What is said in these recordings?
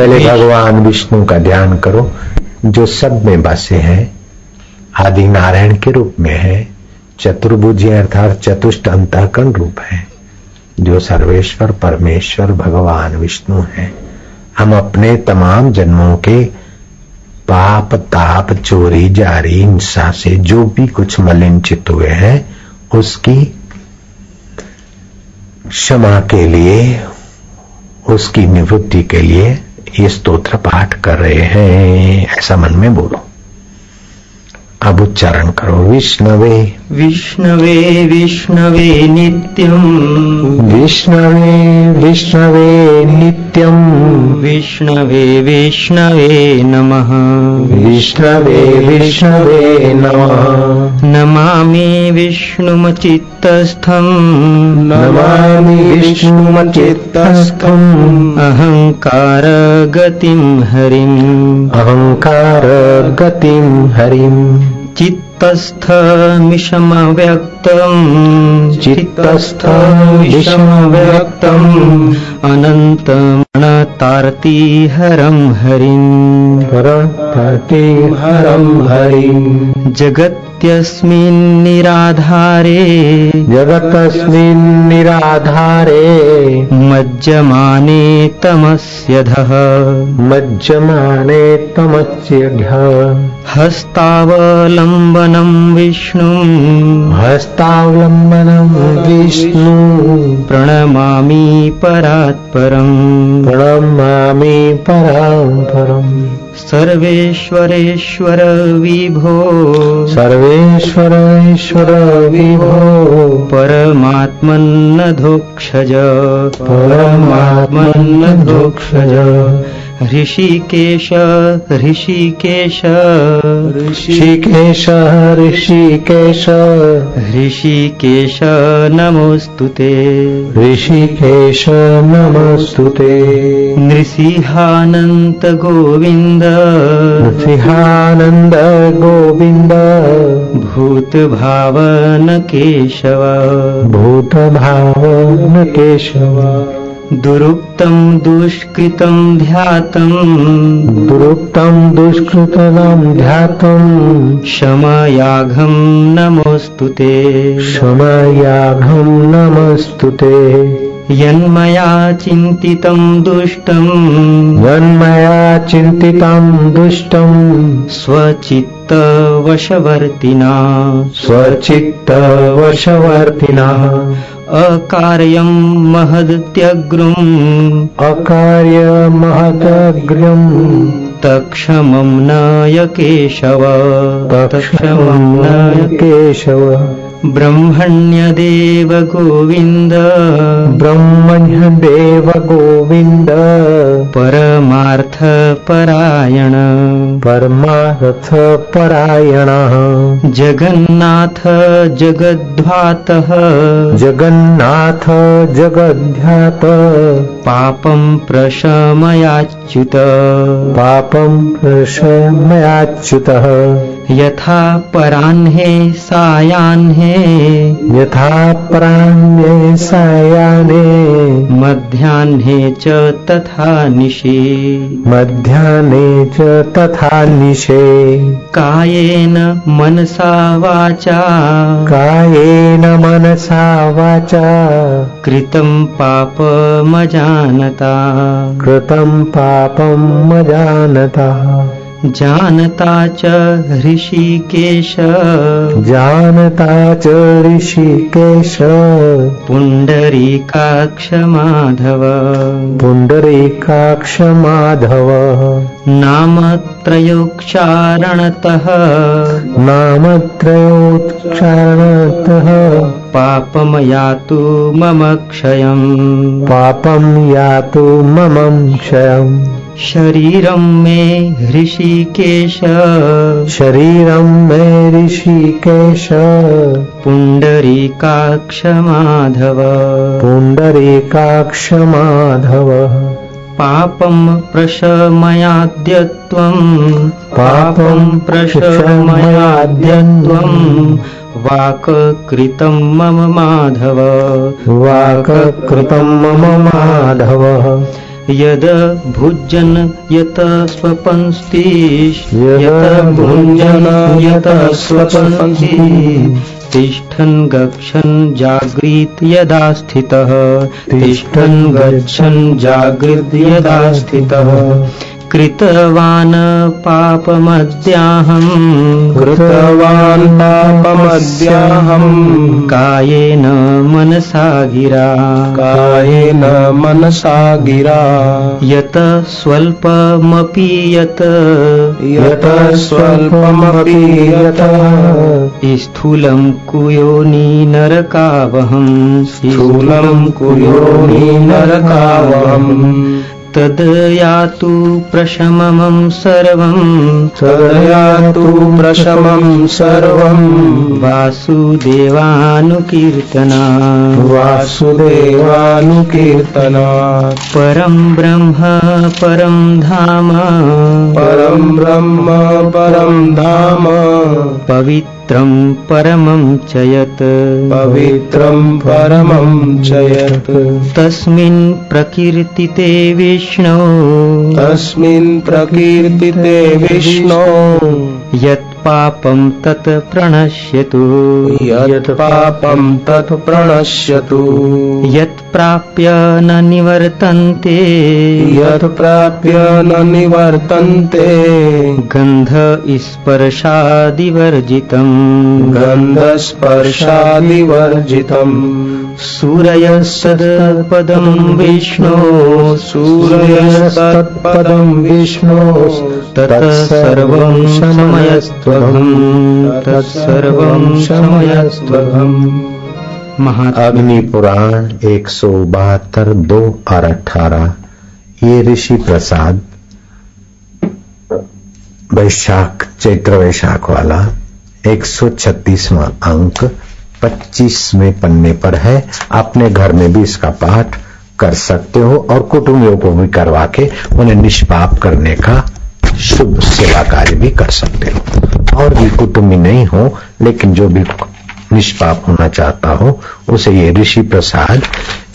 पहले भगवान विष्णु का ध्यान करो जो सब में बसे हैं आदि नारायण के रूप में है चतुर्भुज अर्थात चतुष्ट अंतकरण रूप है जो सर्वेश्वर परमेश्वर भगवान विष्णु है। हम अपने तमाम जन्मों के पाप ताप चोरी जारी हिंसा से जो भी कुछ मलिनचित हुए हैं उसकी क्षमा के लिए उसकी निवृत्ति के लिए ये स्तोत्र पाठ कर रहे हैं ऐसा मन में बोलो। अब उच्चारण करो विष्णवे। विष्णवे विष्णवे नित्यम्। विष्णवे विष्णवे नित्यम्। विष्णवे विष्णवे नमः। विष्णवे विष्णवे नमः। नमामि विष्णुमचित्तस्थम् नमामि विष्णुमचित्तस्थम् अहङ्कारगतिं हरिम्। अहङ्कार गतिं हरिम्। चित्तस्थमिषमव्यक्तम्। चित्तस्थमिषमव्यक्तम्। अनन्तमणतार्तिहरं तार्ति हरं हरिम् हरं हरिम् जगत्यस्मिन् निराधारे। जगतस्मिन् निराधारे। मज्जमाने तमस्य धः। मज्जमाने तमस्य घ हस्तावलम्बनम् विष्णु। हस्तावलम्बनम् विष्णु। प्रणमामि परात्परम्। प्रण मामे परम् परम् सर्वेश्वरेश्वर विभो। सर्वेश्वरेश्वर विभो। परमात्मन्न धुक्षज परमात्मन्न धुक्षज ऋषिकेश ऋषिकेश। ऋषिकेश ऋषिकेश। ऋषिकेश नमोऽस्तु ते। ऋषिकेश नमस्तु ते। नृसिंहानन्त गोविन्द। सिंहानन्द गोविन्द। भूतभावन केशव। भूतभावन केशव दुरुक्तं दुष्कृतं ध्यातम्। दुरुक्तं दुष्कृतं ध्यातम्। क्षमयाघं नमोऽस्तु ते। क्षमयाघं नमस्तु ते। यन्मया चिन्तितं दुष्टम्। यन्मया चिन्तितं दुष्टम्। स्वचित्तवशवर्तिना। स्वचित्तवशवर्तिना अकार्यं महदत्यग्रुम्। अकार्य महदग्र्यम् तत्क्षमम् नायकेशव तत्क्षमं नायकेशव ब्रह्मण्य देव गोविन्द। ब्रह्मण्यदेव गोविन्द। परमार्थपरायण परमार्थपरायणः जगन्नाथ जगद्ध्वातः जगन्नाथ जगद्ध्यात पापं प्रशमयाच्युत। पाप प्रशमयाच्युतः यथा पराह्ने सायाह्ने यथा प्राण्ये सायाने मध्याह्ने च तथा निशि। मध्याह्ने च तथा निशे। कायेन मनसा वाचा। कायेन मनसा वाचा। कृतं पापमजानता। कृतं पापं मजानता जानता च ऋषिकेश। जानता च ऋषिकेश। पुण्डरीकाक्ष माधव पुण्डरीकाक्ष माधव नामत्रयोच्चारणतः। नामत्रयोच्चारणतः। पापं यातु मम क्षयम्। पापं यातु मम क्षयम्। शरीरं मे ऋषिकेश। शरीरं मे ऋषिकेश। पुण्डरीकाक्ष माधव पुण्डरीकाक्ष माधव पापं प्रशमयाद्य त्वम् पापं प्रशमयाद्य त्वम् वाक्कृतं मम माधव। वाक्कृतं मम माधव यद भुजन यत स्वपंस्तिष् यत भुञ्जन यत स्वपन्ति तिष्ठन् गच्छन् जागृत् यदा स्थितः। तिष्ठन् गच्छन् जागृत् यदा स्थितः कृतवान् पापमद्याहम्। कृतवान् पापमद्याहम्। कायेन मनसा गिरा। कायेन मनसा गिरा। यत स्वल्पमपि यत्। यत स्वल्पमपि यत। स्थूलं कुयोनि नरकावहम्। स्थूलं कुयोनि नरकावहम् तद् यातु प्रशममं सर्वम् तदयातु प्रशमं सर्वम् वासुदेवानुकीर्तना। वासुदेवानुकीर्तनात् परं ब्रह्म परं धाम। परं ब्रह्म परं धाम। पवित्रं परमं च यत्। पवित्रं परमं च यत्। तस्मिन् प्रकीर्तिते विष्णो। तस्मिन् प्रकीर्तिते विष्णो यत् पापम् तत् प्रणश्यतु। यत् पापम् तत् प्रणश्यतु। यत् प्राप्य न निवर्तन्ते। यत् प्राप्य न निवर्तन्ते। गन्ध स्पर्शादिवर्जितम्। गन्धस्पर्शादिवर्जितम् सूरयसद्पदम् विष्णो। सूरयः सत्पदं विष्णो। तत् सर्वं सम तत्सर्वं शमयस्त्वहम् महात्मा अग्नि पुराण एक सौ बहत्तर दो और अठारह। ये ऋषि प्रसाद वैशाख चैत्र वैशाख वाला एक सौ छत्तीसवा अंक पच्चीसवें पन्ने पर है। अपने घर में भी इसका पाठ कर सकते हो और कुटुंबियों को भी करवा के उन्हें निष्पाप करने का शुभ सेवा कार्य भी कर सकते हो। और भी कुटुंबी नहीं हो, लेकिन जो भी निष्पाप होना चाहता हो, उसे ये ऋषि प्रसाद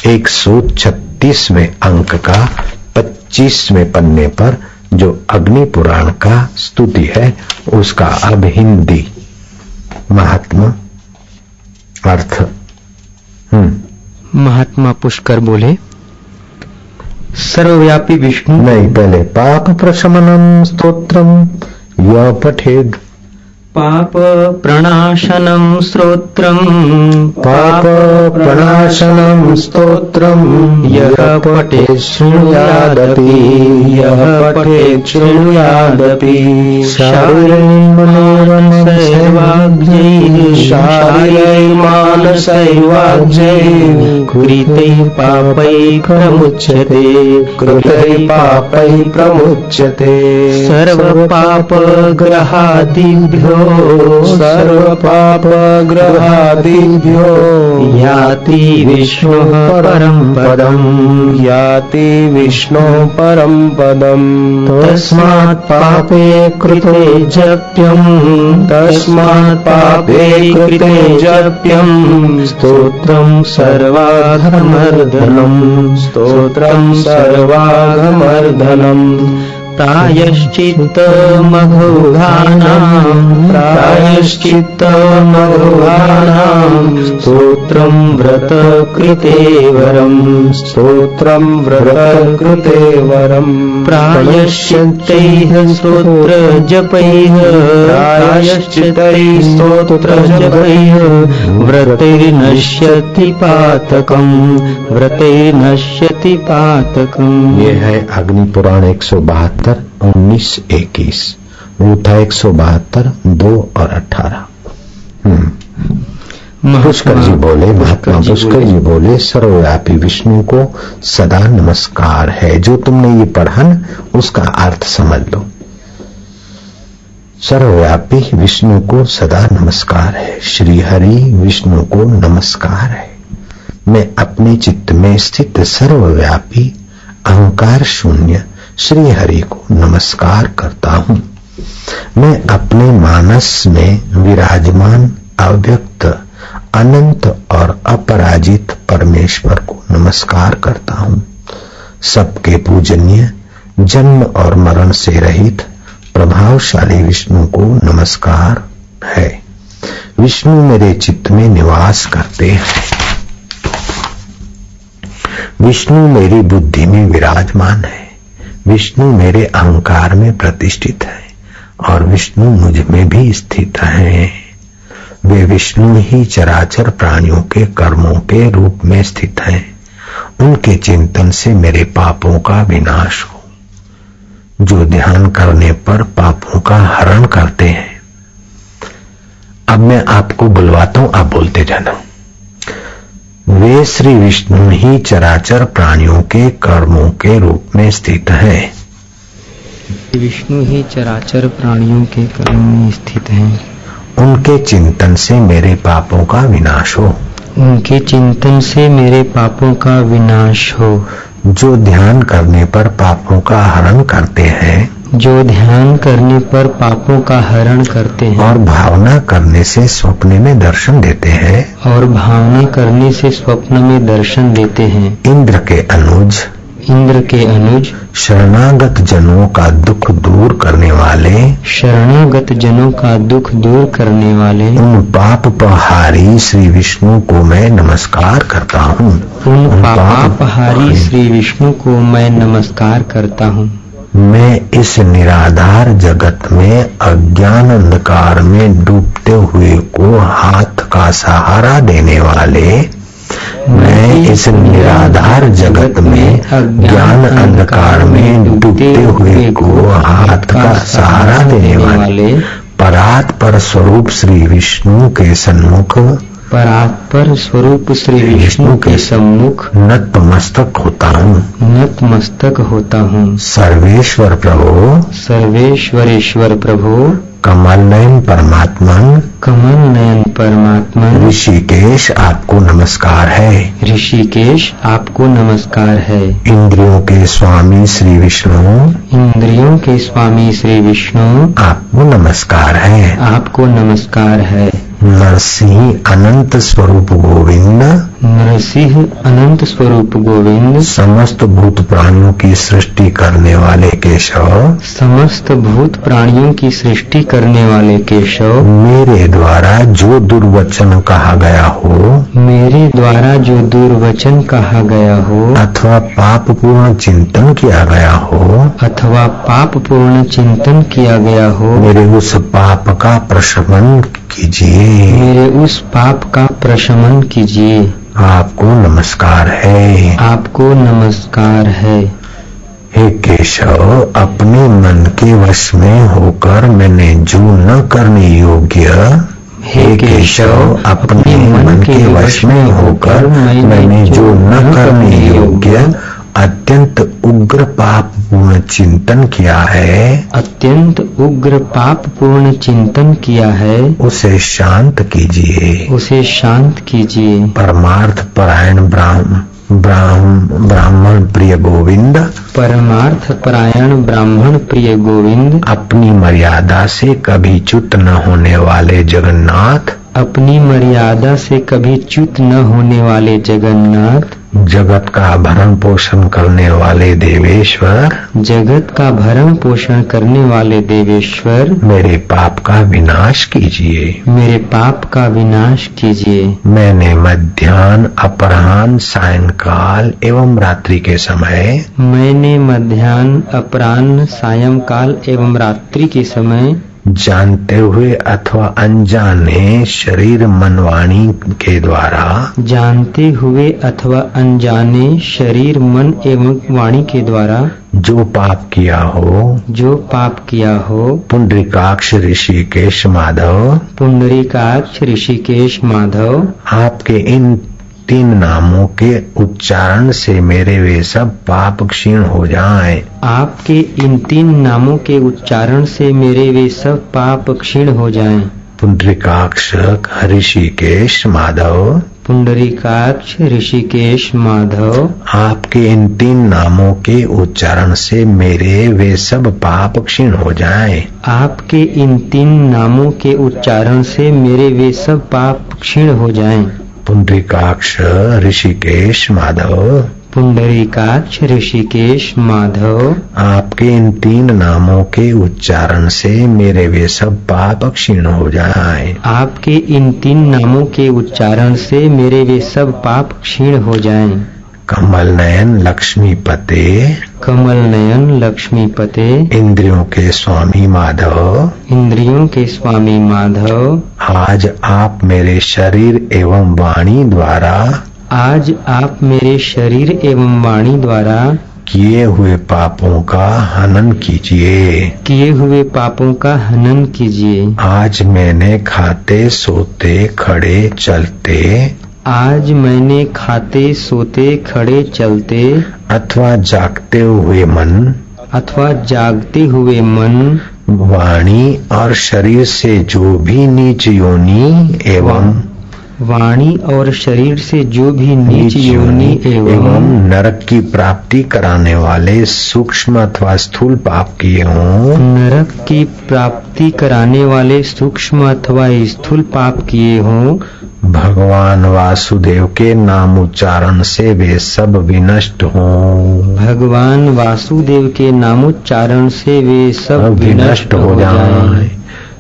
एक सौ छत्तीसवें अंक का, पच्चीसवें पन्ने पर जो अग्नि पुराण का स्तुति है, उसका अब हिंदी महात्मा अर्थ। हम्म। महात्मा पुष्कर बोले सर्वव्यापी विष्णु। नहीं पहले पाप प्रशमनम स्त्रोत्र पठेद पाप श्रोत्रम् पाप प्रणाशनम स्तोत्रम यः पठेत् शृणुयादपि। यः पठेत् शृणुयादपि। शारीरैर्मानसैर्वाग्यैः शारीरैर्मानसैर्वाग्यैः कृतैः पापैः प्रमुच्यते। कृतैः पापैः प्रमुच्यते। सर्वपापग्रहादिभ्यो सर्वपापग्रहादिभ्यो याति विष्णुः परं पदम्। याति विष्णो परं पदम्। तस्मात् पापे कृते जप्यम्। तस्मात् पापे कृते जप्यम्। स्तोत्रम् सर्वाधमर्दनम् स्तोत्रं सर्वागमर्दनम् प्रायश्चित्तमघौघानाम् प्रायश्चित्तमघौघानाम् स्तोत्रम् व्रतकृते वरम् स्तोत्रं व्रतकृते वरम् प्रायश्चित्तैः स्तोत्रजपैः प्रायश्चित्तैः स्तोत्रजपैः व्रतैर्नश्यति पातकम् व्रतैर्नश्यति पातकम्। ये है अग्नि पुराण एक सौ बहत्तर। उन्नीस इक्कीस। वो था एक सौ बहत्तर दो और अठारह। पुष्कर जी बोले महात्मा पुष्कर जी बोले सर्वव्यापी विष्णु को सदा नमस्कार है। जो तुमने ये पढ़ा न उसका अर्थ समझ लो। सर्वव्यापी विष्णु को सदा नमस्कार है। श्री हरि विष्णु को नमस्कार है। मैं अपने चित्त में स्थित सर्वव्यापी अहंकार शून्य श्री हरि को नमस्कार करता हूँ। मैं अपने मानस में विराजमान, अव्यक्त, अनंत और अपराजित परमेश्वर को नमस्कार करता हूँ। सबके पूजनीय, जन्म और मरण से रहित, प्रभावशाली विष्णु को नमस्कार है। विष्णु मेरे चित्त में निवास करते हैं। विष्णु मेरी बुद्धि में विराजमान है। विष्णु मेरे अहंकार में प्रतिष्ठित है और विष्णु मुझमें भी स्थित है। वे विष्णु ही चराचर प्राणियों के कर्मों के रूप में स्थित हैं। उनके चिंतन से मेरे पापों का विनाश हो। जो ध्यान करने पर पापों का हरण करते हैं। अब मैं आपको बुलवाता हूँ, आप बोलते जाना। वे श्री विष्णु ही चराचर प्राणियों के कर्मों के रूप में स्थित है। विष्णु ही चराचर प्राणियों के कर्म में स्थित है। उनके चिंतन से मेरे पापों का विनाश हो। उनके चिंतन से मेरे पापों का विनाश हो। जो ध्यान करने पर पापों का हरण करते हैं जो ध्यान करने पर पापों का हरण करते हैं। और भावना करने से स्वप्न में दर्शन देते हैं। और भावना करने से स्वप्न में दर्शन देते हैं। इंद्र के अनुज इंद्र के अनुज शरणागत जनों का दुख दूर करने वाले शरणागत जनों का दुख दूर करने वाले उन पाप पहारी श्री विष्णु को मैं नमस्कार करता हूँ। उन पापहारी श्री विष्णु को मैं नमस्कार करता हूँ। मैं इस निराधार जगत में अज्ञान अंधकार में डूबते हुए को हाथ का सहारा देने वाले, मैं इस निराधार जगत में ज्ञान अंधकार में डूबते हुए को हाथ का सहारा देने वाले परात पर स्वरूप श्री विष्णु के सन्मुख परात्पर स्वरूप श्री विष्णु के सम्मुख नतमस्तक होता हूँ। नतमस्तक होता हूँ। सर्वेश्वर प्रभु। सर्वेश्वरेश्वर प्रभु। कमल नयन परमात्मा कमल नयन परमात्मा ऋषिकेश आपको नमस्कार है। ऋषिकेश आपको नमस्कार है। इंद्रियों के स्वामी श्री विष्णु। इंद्रियों के स्वामी श्री विष्णु। आपको नमस्कार है। आपको नमस्कार है। नरसिंह अनंत स्वरूप गोविंद। नरसिंह अनंत स्वरूप गोविंद। समस्त भूत प्राणियों की सृष्टि करने वाले केशव। समस्त भूत प्राणियों की सृष्टि करने वाले केशव। मेरे द्वारा जो दुर्वचन कहा गया हो मेरे द्वारा जो दुर्वचन कहा गया हो अथवा पाप पूर्ण चिंतन किया गया हो अथवा पाप पूर्ण चिंतन किया गया हो मेरे उस पाप का प्रशमन कीजिए। मेरे उस पाप का प्रशमन कीजिए। आपको नमस्कार है। आपको नमस्कार है। हे केशव अपने मन के वश में होकर मैंने जो न करने योग्य हे केशव अपने मन के वश में होकर मैंने जो न करने योग्य अत्यंत उग्र पाप पूर्ण चिंतन किया है। अत्यंत उग्र पाप पूर्ण चिंतन किया है। उसे शांत कीजिए। उसे शांत कीजिए। परमार्थ परायण ब्राह्म ब्राह्म ब्राह्मण प्रिय गोविंद परमार्थ परायण ब्राह्मण प्रिय गोविंद अपनी मर्यादा से कभी च्युत न होने वाले जगन्नाथ अपनी मर्यादा से कभी च्युत न होने वाले जगन्नाथ जगत का भरण पोषण करने वाले देवेश्वर जगत का भरण पोषण करने वाले देवेश्वर मेरे पाप का विनाश कीजिए। मेरे पाप का विनाश कीजिए। मैंने मध्यान्ह अपराह्न सायंकाल एवं रात्रि के समय मैंने मध्यान्ह अपराह्न सायंकाल एवं रात्रि के समय जानते हुए अथवा अनजाने शरीर मन वाणी के द्वारा। जानते हुए अथवा अनजाने शरीर मन एवं वाणी के द्वारा। जो पाप किया हो। जो पाप किया हो। पुंडरीकाक्ष ऋषिकेश माधव। पुंडरीकाक्ष ऋषिकेश माधव। आपके इन तीन नामों के उच्चारण से मेरे वे सब पाप क्षीण हो जाएँ। आपके इन तीन नामों के उच्चारण से मेरे वे सब पाप क्षीण हो जाएँ। पुंडरीकाक्ष ऋषिकेश माधव पुंडरीकाक्ष ऋषिकेश माधव आपके इन तीन नामों के उच्चारण से मेरे वे सब पाप क्षीण हो जाएँ। आपके इन तीन नामों के उच्चारण से मेरे वे सब पाप क्षीण हो जाएँ। पुंडरीकाक्ष ऋषिकेश माधव। पुंडरीकाक्ष ऋषिकेश माधव। आपके इन तीन नामों के उच्चारण से मेरे वे सब पाप क्षीण हो जाए। आपके इन तीन नामों के उच्चारण से मेरे वे सब पाप क्षीण हो जाएँ। कमल नयन लक्ष्मी पते कमल नयन लक्ष्मी पते इंद्रियों के स्वामी माधव। इंद्रियों के स्वामी माधव। आज आप मेरे शरीर एवं वाणी द्वारा आज आप मेरे शरीर एवं वाणी द्वारा किए हुए पापों का हनन कीजिए। किए हुए पापों का हनन कीजिए। आज मैंने खाते सोते खड़े चलते आज मैंने खाते सोते खड़े चलते अथवा जागते हुए मन अथवा जागते हुए मन वाणी और शरीर से जो भी नीच योनि एवं वाणी और शरीर से जो भी नीच योनि एवं एवं नरक की प्राप्ति कराने वाले सूक्ष्म अथवा स्थूल पाप किए हों। नरक की प्राप्ति कराने वाले सूक्ष्म अथवा स्थूल पाप किए हों भगवान वासुदेव के नाम उच्चारण से वे सब विनष्ट हों। भगवान वासुदेव के नामोच्चारण से वे सब सब विनष्ट हो जाए।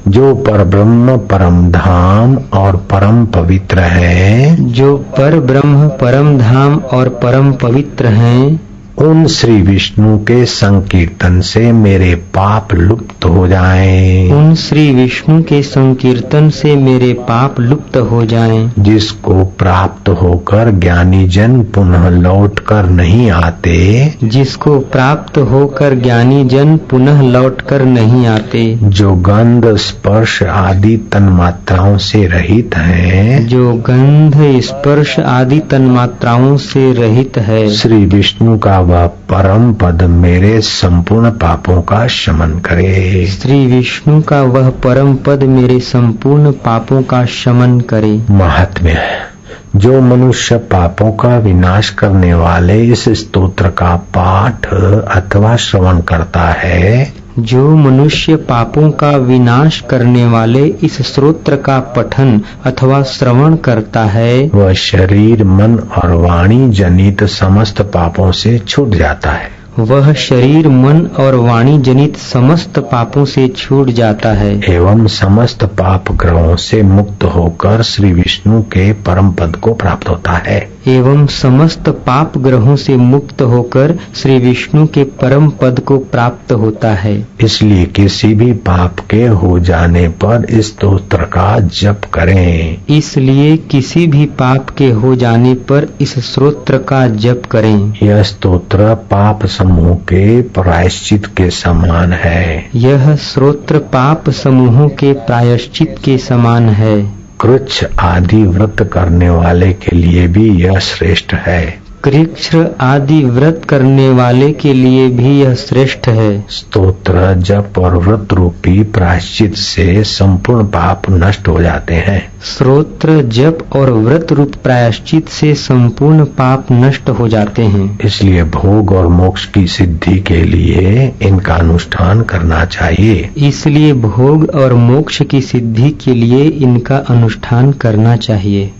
जो पर ब्रह्म परम धाम और परम पवित्र है जो पर ब्रह्म परम धाम और परम पवित्र हैं उन श्री विष्णु के संकीर्तन से मेरे पाप लुप्त हो जाएँ। उन श्री विष्णु के संकीर्तन से मेरे पाप लुप्त हो जाएँ। जिसको प्राप्त होकर ज्ञानी जन पुनः लौट कर नहीं आते। जिसको प्राप्त होकर ज्ञानी जन पुनः लौट कर नहीं आते। जो गंध स्पर्श आदि तन मात्राओं से रहित है। जो गंध स्पर्श आदि तन मात्राओं से रहित है। श्री विष्णु का वह परम पद मेरे संपूर्ण पापों का शमन करे। श्री विष्णु का वह परम पद मेरे संपूर्ण पापों का शमन करे। महात्म्य है। जो मनुष्य पापों का विनाश करने वाले इस स्तोत्र का पाठ अथवा श्रवण करता है जो मनुष्य पापों का विनाश करने वाले इस स्रोत्र का पठन अथवा श्रवण करता है वह शरीर मन और वाणी जनित समस्त पापों से छूट जाता है। वह शरीर मन और वाणी जनित समस्त पापों से छूट जाता है। एवं समस्त पाप ग्रहों से मुक्त होकर श्री विष्णु के परम पद को प्राप्त होता है। एवं समस्त पाप ग्रहों से मुक्त होकर श्री विष्णु के परम पद को प्राप्त होता है। इसलिए किसी भी पाप के हो जाने पर इस स्त्रोत्र का जप करें। इसलिए किसी भी पाप के हो जाने पर इस स्रोत्र का जप करें। यह स्त्रोत्र पाप समूह के प्रायश्चित के समान है। यह स्रोत्र पाप समूहों के प्रायश्चित के समान है। कृच्छ आदि व्रत करने वाले के लिए भी यह श्रेष्ठ है। कृक्ष आदि व्रत करने वाले के लिए भी यह श्रेष्ठ है। स्तोत्र जप और व्रत रूपी प्रायश्चित से संपूर्ण पाप नष्ट हो जाते हैं। स्रोत्र जप और व्रत रूप प्रायश्चित से संपूर्ण पाप नष्ट हो जाते हैं। इसलिए भोग और मोक्ष की सिद्धि के लिए इनका अनुष्ठान करना चाहिए। इसलिए भोग और मोक्ष की सिद्धि के लिए इनका अनुष्ठान करना चाहिए।